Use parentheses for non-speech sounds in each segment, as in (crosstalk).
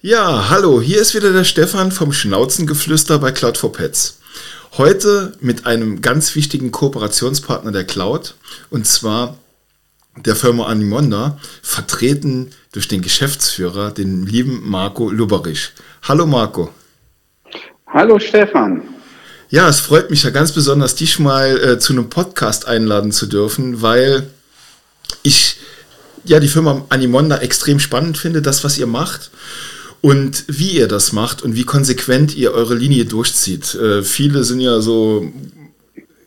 Ja, hallo, hier ist wieder der Stefan vom Schnauzengeflüster bei Cloud for Pets. Heute mit einem ganz wichtigen Kooperationspartner der Cloud und zwar der Firma Animonda, vertreten durch den Geschäftsführer, den lieben Marco Luberich. Hallo Marco. Hallo Stefan. Ja, es freut mich ja ganz besonders, dich mal äh, zu einem Podcast einladen zu dürfen, weil ich ja die Firma Animonda extrem spannend finde, das, was ihr macht und wie ihr das macht und wie konsequent ihr eure Linie durchzieht. Äh, viele sind ja so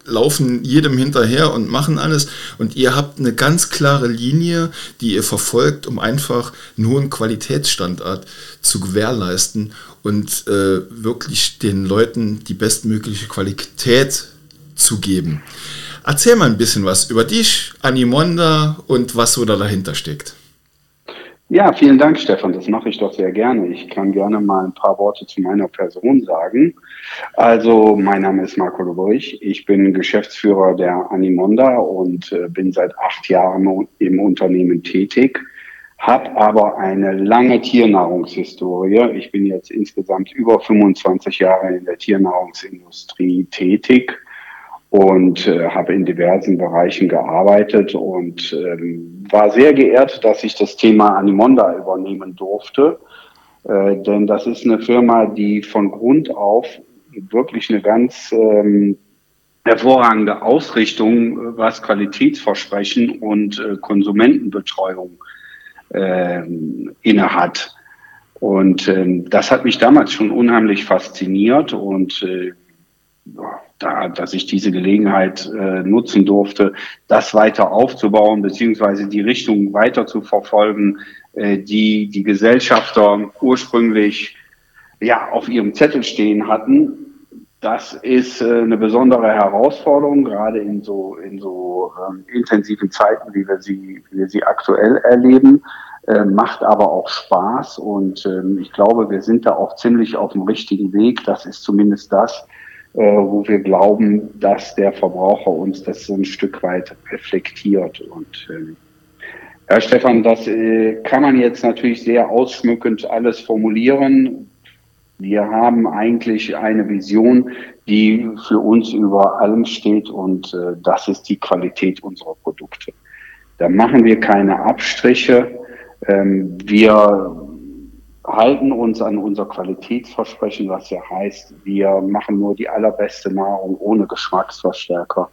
laufen jedem hinterher und machen alles. Und ihr habt eine ganz klare Linie, die ihr verfolgt, um einfach nur einen Qualitätsstandard zu gewährleisten und äh, wirklich den Leuten die bestmögliche Qualität zu geben. Erzähl mal ein bisschen was über dich, Animonda und was so da dahinter steckt. Ja, vielen Dank, Stefan. Das mache ich doch sehr gerne. Ich kann gerne mal ein paar Worte zu meiner Person sagen. Also, mein Name ist Marco Lebrich. Ich bin Geschäftsführer der Animonda und äh, bin seit acht Jahren im Unternehmen tätig, habe aber eine lange Tiernahrungshistorie. Ich bin jetzt insgesamt über 25 Jahre in der Tiernahrungsindustrie tätig und äh, habe in diversen Bereichen gearbeitet und ähm, war sehr geehrt, dass ich das Thema Animonda übernehmen durfte. Äh, denn das ist eine Firma, die von Grund auf wirklich eine ganz ähm, hervorragende Ausrichtung, was Qualitätsversprechen und äh, Konsumentenbetreuung äh, innehat. Und ähm, das hat mich damals schon unheimlich fasziniert und äh, da, dass ich diese Gelegenheit äh, nutzen durfte, das weiter aufzubauen, beziehungsweise die Richtung weiter zu verfolgen, äh, die die Gesellschafter ursprünglich ja auf ihrem Zettel stehen hatten. Das ist äh, eine besondere Herausforderung, gerade in so in so ähm, intensiven Zeiten, wie wir sie wie wir sie aktuell erleben. Äh, macht aber auch Spaß und ähm, ich glaube, wir sind da auch ziemlich auf dem richtigen Weg. Das ist zumindest das, wo wir glauben, dass der Verbraucher uns das so ein Stück weit reflektiert. Und äh, Herr Stefan, das äh, kann man jetzt natürlich sehr ausschmückend alles formulieren. Wir haben eigentlich eine Vision, die für uns über allem steht und äh, das ist die Qualität unserer Produkte. Da machen wir keine Abstriche. Ähm, wir halten uns an unser Qualitätsversprechen, was ja heißt, wir machen nur die allerbeste Nahrung ohne Geschmacksverstärker,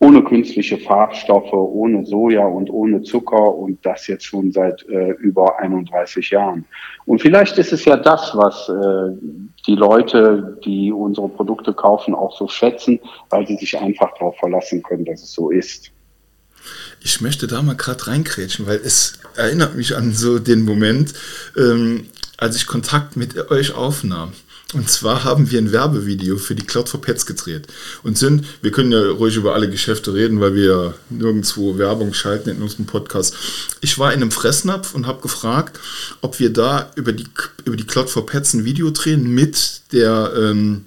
ohne künstliche Farbstoffe, ohne Soja und ohne Zucker und das jetzt schon seit äh, über 31 Jahren. Und vielleicht ist es ja das, was äh, die Leute, die unsere Produkte kaufen, auch so schätzen, weil sie sich einfach darauf verlassen können, dass es so ist. Ich möchte da mal gerade reinkrätschen, weil es erinnert mich an so den Moment, ähm, als ich Kontakt mit euch aufnahm. Und zwar haben wir ein Werbevideo für die Cloud for Pets gedreht und sind, wir können ja ruhig über alle Geschäfte reden, weil wir nirgendwo Werbung schalten in unserem Podcast. Ich war in einem Fressnapf und habe gefragt, ob wir da über die, über die Cloud for Pets ein Video drehen mit der, ähm,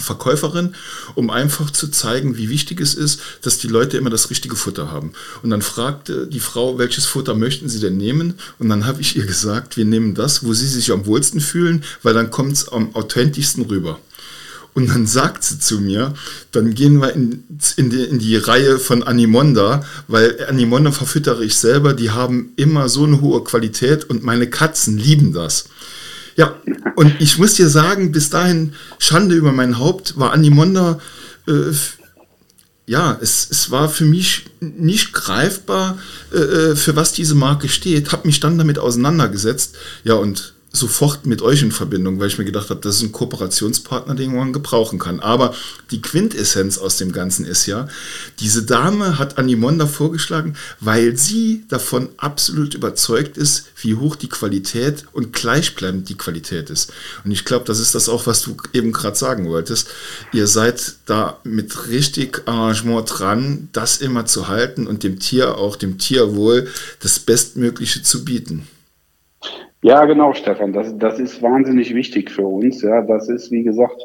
Verkäuferin, um einfach zu zeigen, wie wichtig es ist, dass die Leute immer das richtige Futter haben. Und dann fragte die Frau, welches Futter möchten Sie denn nehmen? Und dann habe ich ihr gesagt, wir nehmen das, wo Sie sich am wohlsten fühlen, weil dann kommt es am authentischsten rüber. Und dann sagt sie zu mir, dann gehen wir in, in, die, in die Reihe von Animonda, weil Animonda verfüttere ich selber, die haben immer so eine hohe Qualität und meine Katzen lieben das. Ja, und ich muss dir sagen, bis dahin Schande über mein Haupt war Andi Monda, äh, ja, es, es war für mich nicht greifbar, äh, äh für was diese Marke steht, habe mich dann damit auseinandergesetzt. Ja, und sofort mit euch in Verbindung, weil ich mir gedacht habe, das ist ein Kooperationspartner, den man gebrauchen kann. Aber die Quintessenz aus dem Ganzen ist ja, diese Dame hat Animonda vorgeschlagen, weil sie davon absolut überzeugt ist, wie hoch die Qualität und gleichbleibend die Qualität ist. Und ich glaube, das ist das auch, was du eben gerade sagen wolltest. Ihr seid da mit richtig Arrangement dran, das immer zu halten und dem Tier, auch dem Tierwohl, das Bestmögliche zu bieten. Ja, genau, Stefan. Das, das ist wahnsinnig wichtig für uns. Ja, das ist, wie gesagt,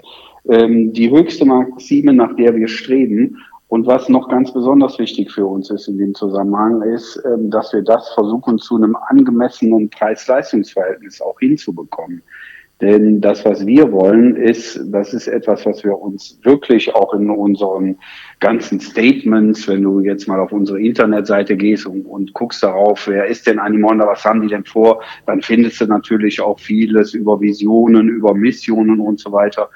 ähm, die höchste Maxime, nach der wir streben. Und was noch ganz besonders wichtig für uns ist in dem Zusammenhang, ist, ähm, dass wir das versuchen, zu einem angemessenen Preis-Leistungs-Verhältnis auch hinzubekommen. Denn das, was wir wollen, ist, das ist etwas, was wir uns wirklich auch in unseren ganzen Statements, wenn du jetzt mal auf unsere Internetseite gehst und, und guckst darauf, wer ist denn Animonda, was haben die denn vor, dann findest du natürlich auch vieles über Visionen, über Missionen und so weiter.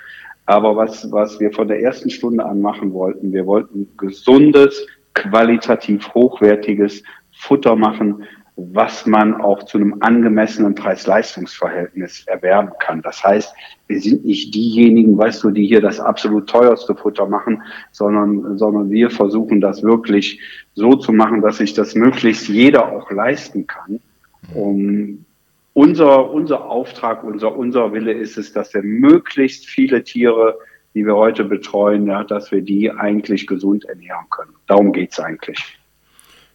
Aber was, was wir von der ersten Stunde an machen wollten, wir wollten gesundes, qualitativ hochwertiges Futter machen, was man auch zu einem angemessenen Preis-Leistungs-Verhältnis erwerben kann. Das heißt, wir sind nicht diejenigen, weißt du, die hier das absolut teuerste Futter machen, sondern, sondern wir versuchen das wirklich so zu machen, dass sich das möglichst jeder auch leisten kann. Um, unser, unser Auftrag, unser, unser Wille ist es, dass wir möglichst viele Tiere, die wir heute betreuen, ja, dass wir die eigentlich gesund ernähren können. Darum geht's eigentlich.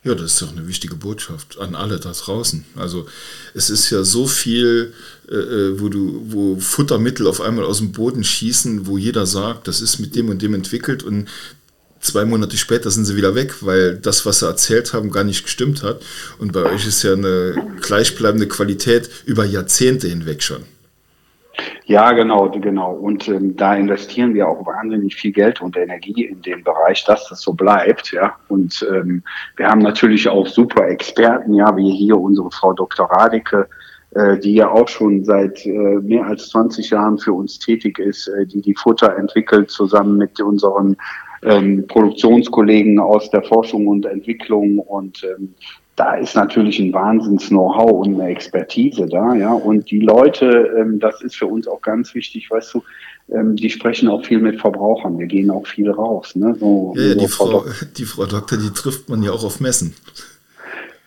Ja, das ist doch eine wichtige Botschaft an alle da draußen. Also es ist ja so viel, äh, äh, wo du, wo Futtermittel auf einmal aus dem Boden schießen, wo jeder sagt, das ist mit dem und dem entwickelt und zwei Monate später sind sie wieder weg, weil das, was sie erzählt haben, gar nicht gestimmt hat. Und bei euch ist ja eine gleichbleibende Qualität über Jahrzehnte hinweg schon. Ja, genau, genau. Und ähm, da investieren wir auch wahnsinnig viel Geld und Energie in den Bereich, dass das so bleibt. Ja, und ähm, wir haben natürlich auch super Experten, ja, wie hier unsere Frau Dr. Radike, äh, die ja auch schon seit äh, mehr als 20 Jahren für uns tätig ist, äh, die die Futter entwickelt zusammen mit unseren ähm, Produktionskollegen aus der Forschung und Entwicklung und ähm, da ist natürlich ein Wahnsinns-Know-how und eine Expertise da, ja. Und die Leute, ähm, das ist für uns auch ganz wichtig, weißt du, ähm, die sprechen auch viel mit Verbrauchern. Wir gehen auch viel raus, ne? So, ja, ja so die, Frau, die Frau Doktor, die trifft man ja auch auf Messen.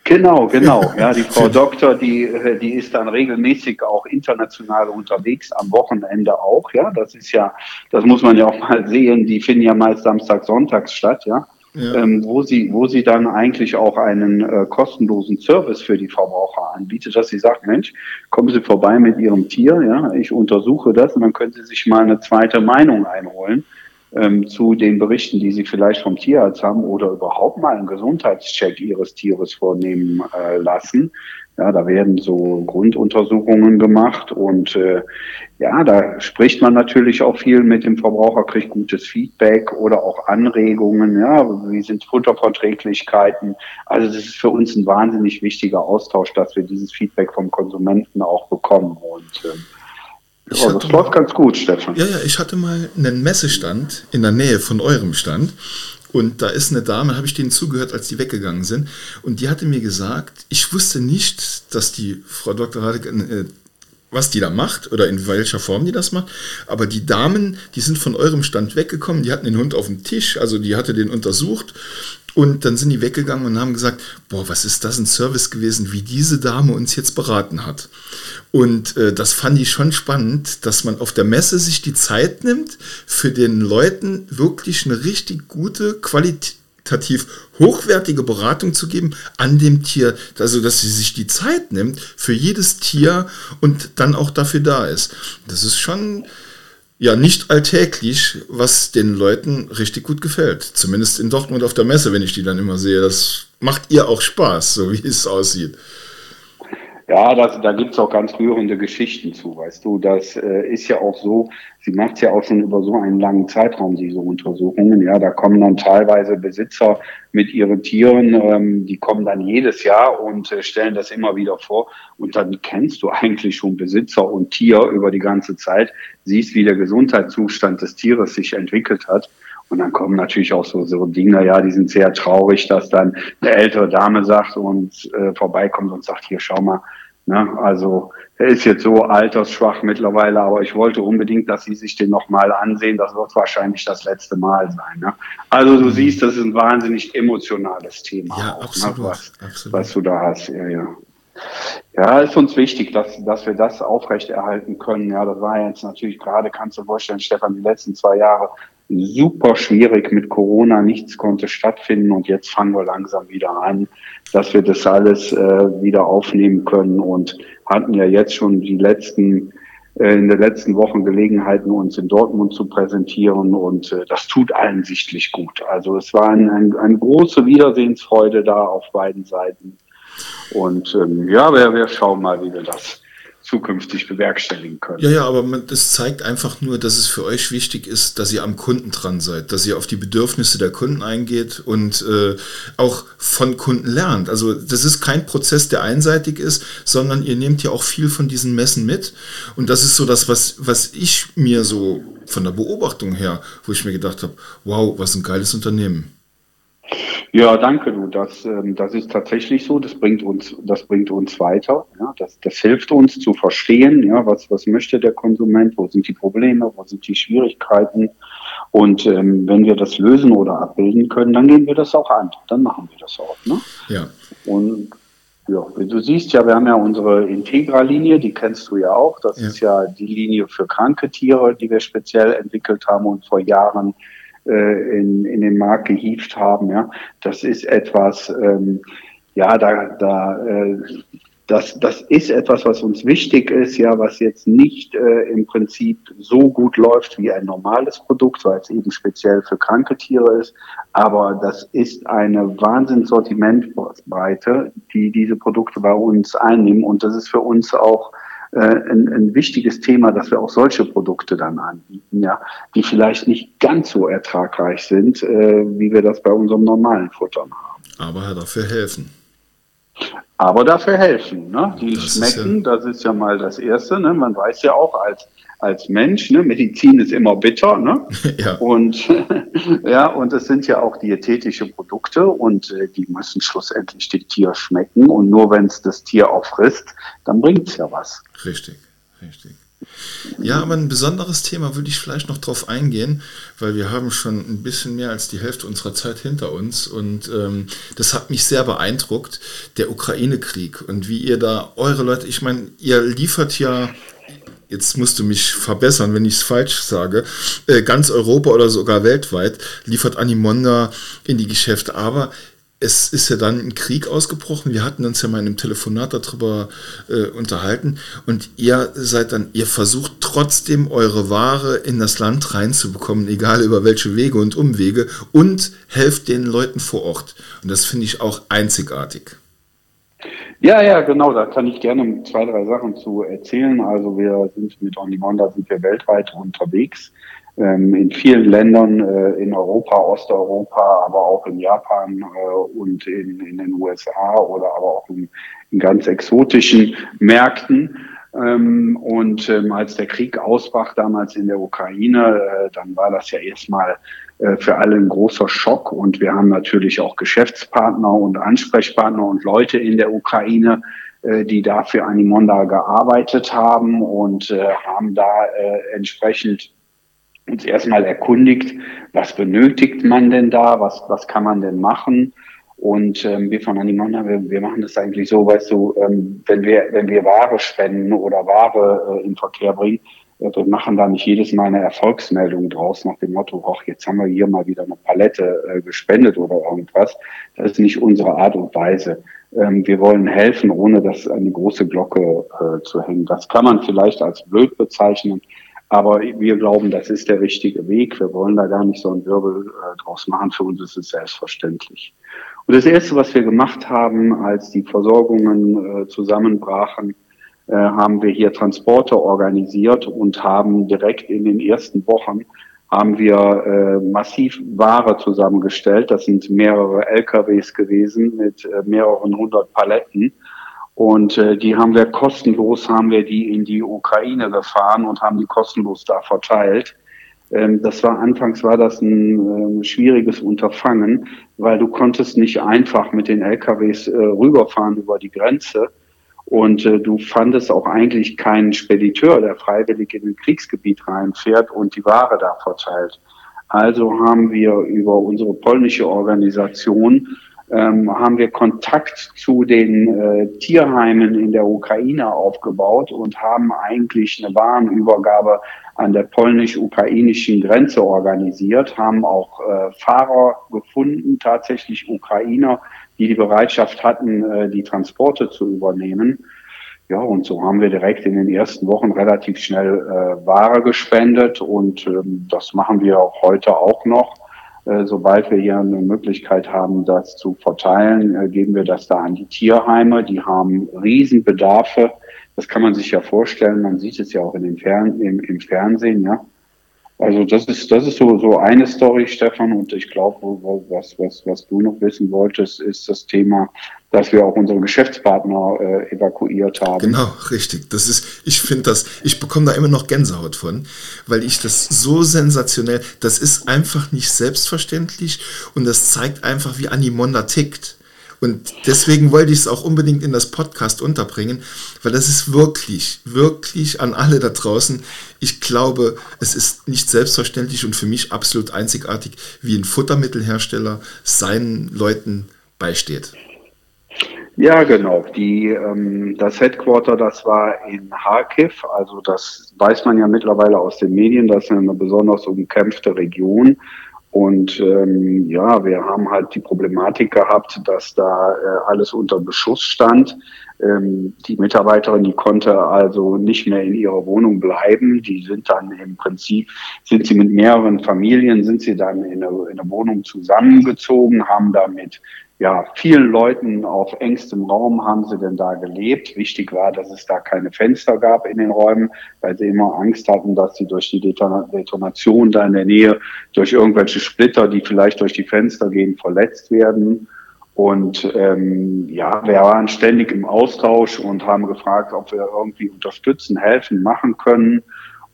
Genau, genau. (laughs) Ja, die Frau Doktor, die, äh, die ist dann regelmäßig auch international unterwegs, am Wochenende auch, ja. Das ist ja, das muss man ja auch mal sehen, die finden ja meist Samstag, Sonntags statt, ja ja. ähm, wo sie, wo sie dann eigentlich auch einen äh, kostenlosen Service für die Verbraucher anbietet, dass sie sagt, Mensch, kommen Sie vorbei mit Ihrem Tier, ja, ich untersuche das und dann können Sie sich mal eine zweite Meinung einholen ähm, zu den Berichten, die Sie vielleicht vom Tierarzt haben oder überhaupt mal einen Gesundheitscheck Ihres Tieres vornehmen äh, lassen. Ja, da werden so Grunduntersuchungen gemacht und äh, ja, da spricht man natürlich auch viel mit dem Verbraucher, kriegt gutes Feedback oder auch Anregungen, ja, wie sind Futterverträglichkeiten. Also das ist für uns ein wahnsinnig wichtiger Austausch, dass wir dieses Feedback vom Konsumenten auch bekommen und äh, ja, das läuft ganz gut, Stefan. Ja, ja, ich hatte mal einen Messestand in der Nähe von eurem Stand und da ist eine Dame, habe ich denen zugehört, als die weggegangen sind. Und die hatte mir gesagt, ich wusste nicht, dass die Frau Dr. Radek, äh, was die da macht oder in welcher Form die das macht. Aber die Damen, die sind von eurem Stand weggekommen, die hatten den Hund auf dem Tisch, also die hatte den untersucht und dann sind die weggegangen und haben gesagt, boah, was ist das ein Service gewesen, wie diese Dame uns jetzt beraten hat. Und äh, das fand ich schon spannend, dass man auf der Messe sich die Zeit nimmt, für den Leuten wirklich eine richtig gute, qualitativ hochwertige Beratung zu geben an dem Tier. Also, dass sie sich die Zeit nimmt für jedes Tier und dann auch dafür da ist. Das ist schon ja nicht alltäglich, was den Leuten richtig gut gefällt. Zumindest in Dortmund auf der Messe, wenn ich die dann immer sehe. Das macht ihr auch Spaß, so wie es aussieht. Ja, das, da gibt's auch ganz rührende Geschichten zu, weißt du. Das äh, ist ja auch so, sie macht ja auch schon über so einen langen Zeitraum diese Untersuchungen. Ja, da kommen dann teilweise Besitzer mit ihren Tieren, ähm, die kommen dann jedes Jahr und äh, stellen das immer wieder vor. Und dann kennst du eigentlich schon Besitzer und Tier über die ganze Zeit, siehst, wie der Gesundheitszustand des Tieres sich entwickelt hat. Und dann kommen natürlich auch so, so Dinge, ja, die sind sehr traurig, dass dann eine ältere Dame sagt und äh, vorbeikommt und sagt, hier, schau mal, ne, also er ist jetzt so altersschwach mittlerweile, aber ich wollte unbedingt, dass Sie sich den nochmal ansehen. Das wird wahrscheinlich das letzte Mal sein. Ne? Also du mhm. siehst, das ist ein wahnsinnig emotionales Thema, ja, auch, absolut, ne, was, absolut. was du da hast. Ja, ja. Ja, ist uns wichtig, dass, dass wir das aufrechterhalten können. Ja, das war jetzt natürlich gerade, kannst du vorstellen, Stefan, die letzten zwei Jahre super schwierig mit Corona, nichts konnte stattfinden und jetzt fangen wir langsam wieder an, dass wir das alles äh, wieder aufnehmen können und hatten ja jetzt schon die letzten äh, in den letzten Wochen Gelegenheiten, uns in Dortmund zu präsentieren und äh, das tut allen sichtlich gut. Also es war ein, ein, eine große Wiedersehensfreude da auf beiden Seiten. Und ähm, ja, wir, wir schauen mal, wie wir das zukünftig bewerkstelligen können. Ja, ja, aber das zeigt einfach nur, dass es für euch wichtig ist, dass ihr am Kunden dran seid, dass ihr auf die Bedürfnisse der Kunden eingeht und äh, auch von Kunden lernt. Also das ist kein Prozess, der einseitig ist, sondern ihr nehmt ja auch viel von diesen Messen mit. Und das ist so das, was, was ich mir so von der Beobachtung her, wo ich mir gedacht habe, wow, was ein geiles Unternehmen. Ja, danke du. Das, ähm, das ist tatsächlich so. Das bringt uns, das bringt uns weiter. Ja, das, das hilft uns zu verstehen, ja, was, was möchte der Konsument, wo sind die Probleme, wo sind die Schwierigkeiten. Und ähm, wenn wir das lösen oder abbilden können, dann gehen wir das auch an. Dann machen wir das auch. Ne? Ja. Und ja, du siehst ja, wir haben ja unsere Integra-Linie, die kennst du ja auch. Das ja. ist ja die Linie für kranke Tiere, die wir speziell entwickelt haben und vor Jahren äh, in, in den Markt gehievt haben. Ja, das ist etwas, ähm, ja, da, da äh, das, das ist etwas, was uns wichtig ist, ja, was jetzt nicht äh, im Prinzip so gut läuft wie ein normales Produkt, weil es eben speziell für kranke Tiere ist. Aber das ist eine Wahnsinnssortimentbreite, die diese Produkte bei uns einnehmen. Und das ist für uns auch äh, ein, ein wichtiges Thema, dass wir auch solche Produkte dann anbieten, ja, die vielleicht nicht ganz so ertragreich sind, äh, wie wir das bei unserem normalen Futtern haben. Aber dafür helfen. Aber dafür helfen. Ne? Die das schmecken, ja das ist ja mal das Erste. Ne? Man weiß ja auch als als Mensch. Ne? Medizin ist immer bitter. Ne? (laughs) ja. Und, (laughs) ja, und es sind ja auch diätetische Produkte und äh, die müssen schlussendlich dem Tier schmecken. Und nur wenn es das Tier auch frisst, dann bringt es ja was. Richtig, richtig. Ja, aber ein besonderes Thema würde ich vielleicht noch drauf eingehen, weil wir haben schon ein bisschen mehr als die Hälfte unserer Zeit hinter uns und ähm, das hat mich sehr beeindruckt, der Ukraine-Krieg und wie ihr da eure Leute, ich meine, ihr liefert ja jetzt musst du mich verbessern, wenn ich es falsch sage, äh, ganz Europa oder sogar weltweit liefert Animonda in die Geschäfte. Aber es ist ja dann ein Krieg ausgebrochen. Wir hatten uns ja mal in einem Telefonat darüber äh, unterhalten. Und ihr seid dann, ihr versucht trotzdem eure Ware in das Land reinzubekommen, egal über welche Wege und Umwege, und helft den Leuten vor Ort. Und das finde ich auch einzigartig. Ja, ja, genau, da kann ich gerne zwei, drei Sachen zu erzählen. Also wir sind mit On Demand, da sind wir weltweit unterwegs. Ähm, in vielen Ländern äh, in Europa, Osteuropa, aber auch in Japan äh, und in, in den USA oder aber auch in, in ganz exotischen Märkten. Ähm, und ähm, als der Krieg ausbrach damals in der Ukraine, äh, dann war das ja erstmal für alle ein großer Schock. Und wir haben natürlich auch Geschäftspartner und Ansprechpartner und Leute in der Ukraine, äh, die da für Animonda gearbeitet haben und äh, haben da entsprechend uns erstmal erkundigt, was benötigt man denn da, was, was kann man denn machen. Und ähm, wir von Animonda, wir, wir machen das eigentlich so, weißt du, ähm, wenn wir wenn wir Ware spenden oder Ware äh, in Verkehr bringen, wir machen da nicht jedes Mal eine Erfolgsmeldung draus nach dem Motto, ach, jetzt haben wir hier mal wieder eine Palette äh, gespendet oder irgendwas. Das ist nicht unsere Art und Weise. Ähm, wir wollen helfen, ohne das eine große Glocke äh, zu hängen. Das kann man vielleicht als blöd bezeichnen, aber wir glauben, das ist der richtige Weg. Wir wollen da gar nicht so einen Wirbel äh, draus machen. Für uns ist es selbstverständlich. Und das Erste, was wir gemacht haben, als die Versorgungen äh, zusammenbrachen, haben wir hier Transporte organisiert und haben direkt in den ersten Wochen haben wir äh, massiv Ware zusammengestellt. Das sind mehrere LKWs gewesen mit äh, mehreren hundert Paletten. Und äh, die haben wir kostenlos, haben wir die in die Ukraine gefahren und haben die kostenlos da verteilt. Ähm, das war anfangs war das ein äh, schwieriges Unterfangen, weil du konntest nicht einfach mit den LKWs äh, rüberfahren über die Grenze und äh, du fandest auch eigentlich keinen Spediteur, der freiwillig in ein Kriegsgebiet reinfährt und die Ware da verteilt. Also haben wir über unsere polnische Organisation ähm, haben wir Kontakt zu den äh, Tierheimen in der Ukraine aufgebaut und haben eigentlich eine Warenübergabe an der polnisch-ukrainischen Grenze organisiert, haben auch äh, Fahrer gefunden, tatsächlich Ukrainer, die die Bereitschaft hatten, äh, die Transporte zu übernehmen. Ja, und so haben wir direkt in den ersten Wochen relativ schnell äh, Ware gespendet und ähm, das machen wir auch heute auch noch. Äh, sobald wir hier eine Möglichkeit haben, das zu verteilen, äh, geben wir das da an die Tierheime. Die haben Riesenbedarfe. Das kann man sich ja vorstellen. Man sieht es ja auch in den Fern im, im Fernsehen, ja. Also das ist, das ist so, so eine Story, Stefan. Und ich glaube, was, was, was du noch wissen wolltest, ist das Thema, dass wir auch unsere Geschäftspartner äh, evakuiert haben. Genau, richtig. Das ist, ich finde das, ich bekomme da immer noch Gänsehaut von, weil ich das so sensationell, das ist einfach nicht selbstverständlich und das zeigt einfach, wie Animonda tickt. Und deswegen wollte ich es auch unbedingt in das Podcast unterbringen, weil das ist wirklich, wirklich an alle da draußen. Ich glaube, es ist nicht selbstverständlich und für mich absolut einzigartig, wie ein Futtermittelhersteller seinen Leuten beisteht. Ja, genau. Die, ähm, das Headquarter, das war in Kharkiv. Also das weiß man ja mittlerweile aus den Medien. Das ist eine besonders umkämpfte Region. Und ähm, ja, wir haben halt die Problematik gehabt, dass da äh, alles unter Beschuss stand. Ähm, die Mitarbeiterin, die konnte also nicht mehr in ihrer Wohnung bleiben. Die sind dann im Prinzip, sind sie mit mehreren Familien, sind sie dann in eine Wohnung zusammengezogen, haben da mit ja, vielen Leuten auf engstem Raum haben sie denn da gelebt. Wichtig war, dass es da keine Fenster gab in den Räumen, weil sie immer Angst hatten, dass sie durch die Detonation da in der Nähe durch irgendwelche Splitter, die vielleicht durch die Fenster gehen, verletzt werden. Und ähm, ja, wir waren ständig im Austausch und haben gefragt, ob wir irgendwie unterstützen, helfen, machen können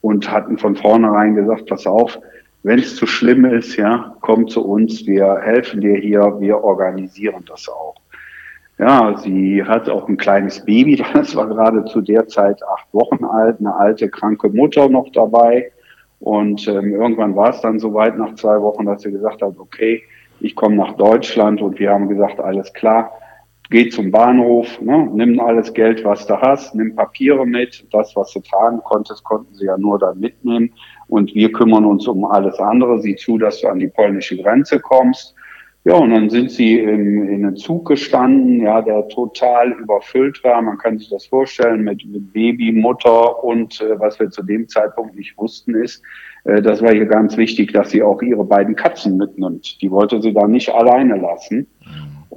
und hatten von vornherein gesagt, pass auf, wenn es zu schlimm ist, ja, komm zu uns, wir helfen dir hier, wir organisieren das auch. Ja, sie hat auch ein kleines Baby, (laughs) das war gerade zu der Zeit acht Wochen alt, eine alte, kranke Mutter noch dabei. Und ähm, irgendwann war es dann soweit nach zwei Wochen, dass sie gesagt hat, okay, ich komme nach Deutschland und wir haben gesagt, alles klar, geh zum Bahnhof, ne, nimm alles Geld, was du hast, nimm Papiere mit, das, was du tragen konntest, konnten sie ja nur dann mitnehmen und wir kümmern uns um alles andere. Sieh zu, dass du an die polnische Grenze kommst. Ja, und dann sind sie in, in einem Zug gestanden, ja, der total überfüllt war. Man kann sich das vorstellen mit, mit Baby, Mutter und äh, was wir zu dem Zeitpunkt nicht wussten ist, äh, das war hier ganz wichtig, dass sie auch ihre beiden Katzen mitnimmt. Die wollte sie da nicht alleine lassen.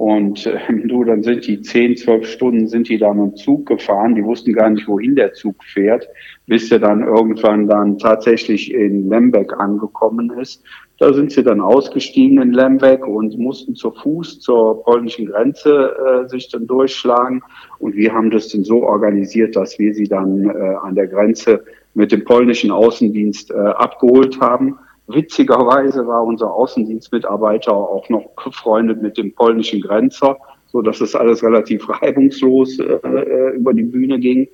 Und äh, du, dann sind die zehn, zwölf Stunden sind die dann im Zug gefahren. Die wussten gar nicht, wohin der Zug fährt, bis er dann irgendwann dann tatsächlich in Lembeck angekommen ist. Da sind sie dann ausgestiegen in Lembeck und mussten zu Fuß zur polnischen Grenze äh, sich dann durchschlagen. Und wir haben das dann so organisiert, dass wir sie dann äh, an der Grenze mit dem polnischen Außendienst äh, abgeholt haben Witzigerweise war unser Außendienstmitarbeiter auch noch befreundet mit dem polnischen Grenzer, so dass es alles relativ reibungslos äh, äh, über die Bühne ging.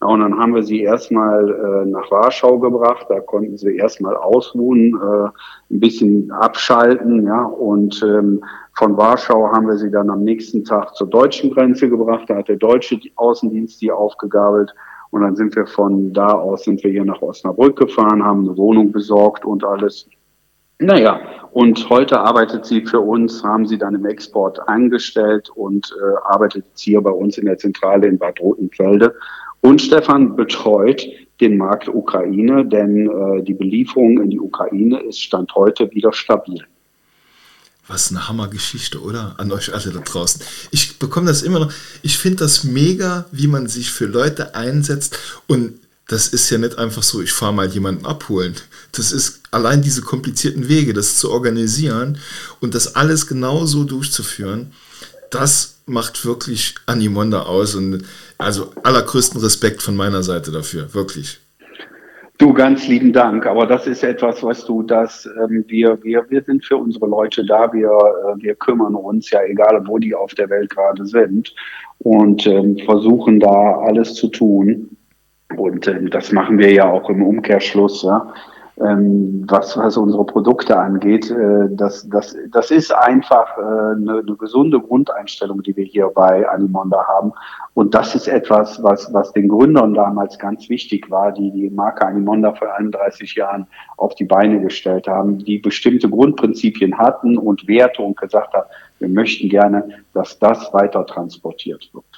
Ja, und dann haben wir sie erstmal äh, nach Warschau gebracht. Da konnten sie erstmal ausruhen, äh, ein bisschen abschalten, ja. Und ähm, von Warschau haben wir sie dann am nächsten Tag zur deutschen Grenze gebracht. Da hat der deutsche Außendienst die aufgegabelt. Und dann sind wir von da aus sind wir hier nach Osnabrück gefahren, haben eine Wohnung besorgt und alles. Naja, und heute arbeitet sie für uns, haben sie dann im Export eingestellt und äh, arbeitet jetzt hier bei uns in der Zentrale in Bad Rotenfelde. Und Stefan betreut den Markt Ukraine, denn äh, die Belieferung in die Ukraine ist Stand heute wieder stabil. Was eine Hammergeschichte, oder? An euch alle da draußen. Ich bekomme das immer noch. Ich finde das mega, wie man sich für Leute einsetzt. Und das ist ja nicht einfach so, ich fahre mal jemanden abholen. Das ist allein diese komplizierten Wege, das zu organisieren und das alles genauso durchzuführen. Das macht wirklich Animonda aus. Und also allergrößten Respekt von meiner Seite dafür, wirklich. Du, ganz lieben Dank. Aber das ist etwas, was du, dass ähm, wir, wir, wir sind für unsere Leute da. Wir, äh, wir kümmern uns ja, egal wo die auf der Welt gerade sind und ähm, versuchen da alles zu tun. Und ähm, das machen wir ja auch im Umkehrschluss. Ja ähm, was, was unsere Produkte angeht. Äh, das, das, das ist einfach äh, eine, eine gesunde Grundeinstellung, die wir hier bei Animonda haben. Und das ist etwas, was, was den Gründern damals ganz wichtig war, die die Marke Animonda vor 31 Jahren auf die Beine gestellt haben, die bestimmte Grundprinzipien hatten und Werte und gesagt haben, wir möchten gerne, dass das weiter transportiert wird.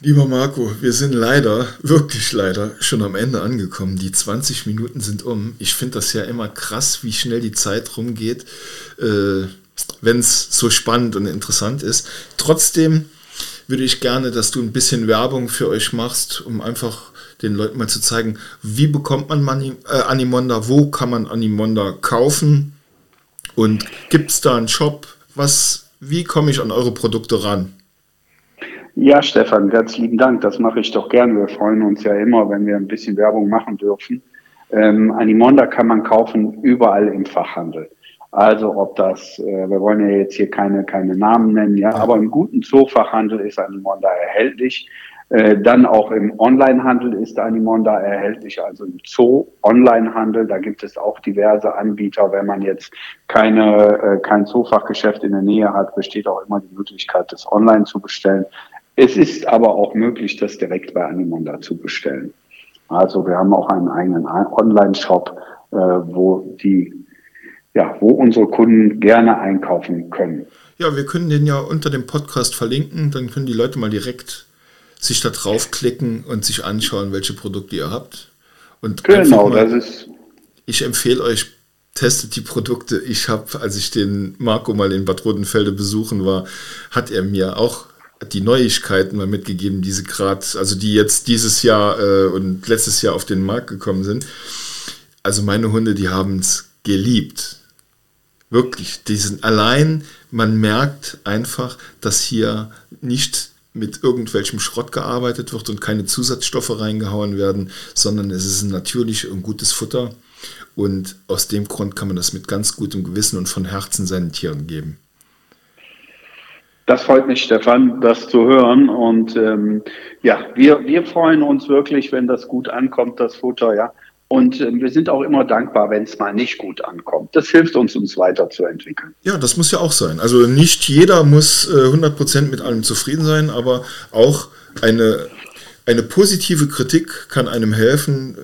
Lieber Marco, wir sind leider, wirklich leider, schon am Ende angekommen. Die 20 Minuten sind um. Ich finde das ja immer krass, wie schnell die Zeit rumgeht, äh, wenn es so spannend und interessant ist. Trotzdem würde ich gerne, dass du ein bisschen Werbung für euch machst, um einfach den Leuten mal zu zeigen, wie bekommt man Mani äh, Animonda, wo kann man Animonda kaufen und gibt es da einen Shop? Was, wie komme ich an eure Produkte ran? Ja, Stefan, ganz lieben Dank. Das mache ich doch gern. Wir freuen uns ja immer, wenn wir ein bisschen Werbung machen dürfen. Ähm, Animonda kann man kaufen überall im Fachhandel. Also ob das, äh, wir wollen ja jetzt hier keine, keine Namen nennen, ja, aber im guten Zoofachhandel ist Animonda erhältlich. Äh, dann auch im Onlinehandel ist Animonda erhältlich, also im Zoo-Onlinehandel. Da gibt es auch diverse Anbieter. Wenn man jetzt keine, äh, kein Zoofachgeschäft in der Nähe hat, besteht auch immer die Möglichkeit, das online zu bestellen. Es ist aber auch möglich, das direkt bei Animonda zu bestellen. Also wir haben auch einen eigenen Online-Shop, äh, wo die, ja, wo unsere Kunden gerne einkaufen können. Ja, wir können den ja unter dem Podcast verlinken, dann können die Leute mal direkt sich da draufklicken und sich anschauen, welche Produkte ihr habt. Und genau, mal, das ist. Ich empfehle euch, testet die Produkte. Ich habe, als ich den Marco mal in Bad Rodenfelde besuchen war, hat er mir auch die Neuigkeiten mal mitgegeben, diese gerade, also die jetzt dieses Jahr äh, und letztes Jahr auf den Markt gekommen sind. Also meine Hunde, die haben es geliebt. Wirklich, die sind allein, man merkt einfach, dass hier nicht mit irgendwelchem Schrott gearbeitet wird und keine Zusatzstoffe reingehauen werden, sondern es ist ein natürlich und gutes Futter. Und aus dem Grund kann man das mit ganz gutem Gewissen und von Herzen seinen Tieren geben. Das freut mich, Stefan, das zu hören. Und ähm, ja, wir, wir freuen uns wirklich, wenn das gut ankommt, das Futter, ja. Und äh, wir sind auch immer dankbar, wenn es mal nicht gut ankommt. Das hilft uns, uns weiterzuentwickeln. Ja, das muss ja auch sein. Also nicht jeder muss äh, 100% mit allem zufrieden sein, aber auch eine, eine positive Kritik kann einem helfen,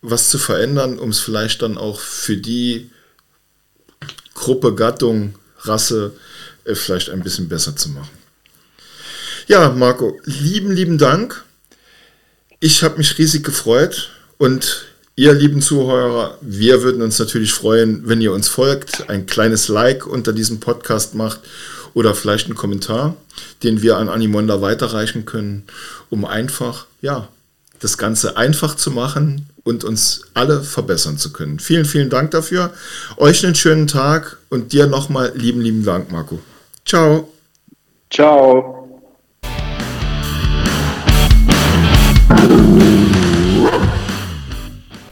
was zu verändern, um es vielleicht dann auch für die Gruppe, Gattung, Rasse, äh, vielleicht ein bisschen besser zu machen. Ja, Marco, lieben, lieben Dank. Ich habe mich riesig gefreut und ihr lieben Zuhörer, wir würden uns natürlich freuen, wenn ihr uns folgt, ein kleines Like unter diesem Podcast macht oder vielleicht einen Kommentar, den wir an Animonda weiterreichen können, um einfach, ja, das Ganze einfach zu machen und uns alle verbessern zu können. Vielen, vielen Dank dafür. Euch einen schönen Tag und dir nochmal lieben, lieben Dank, Marco. Ciao. Ciao.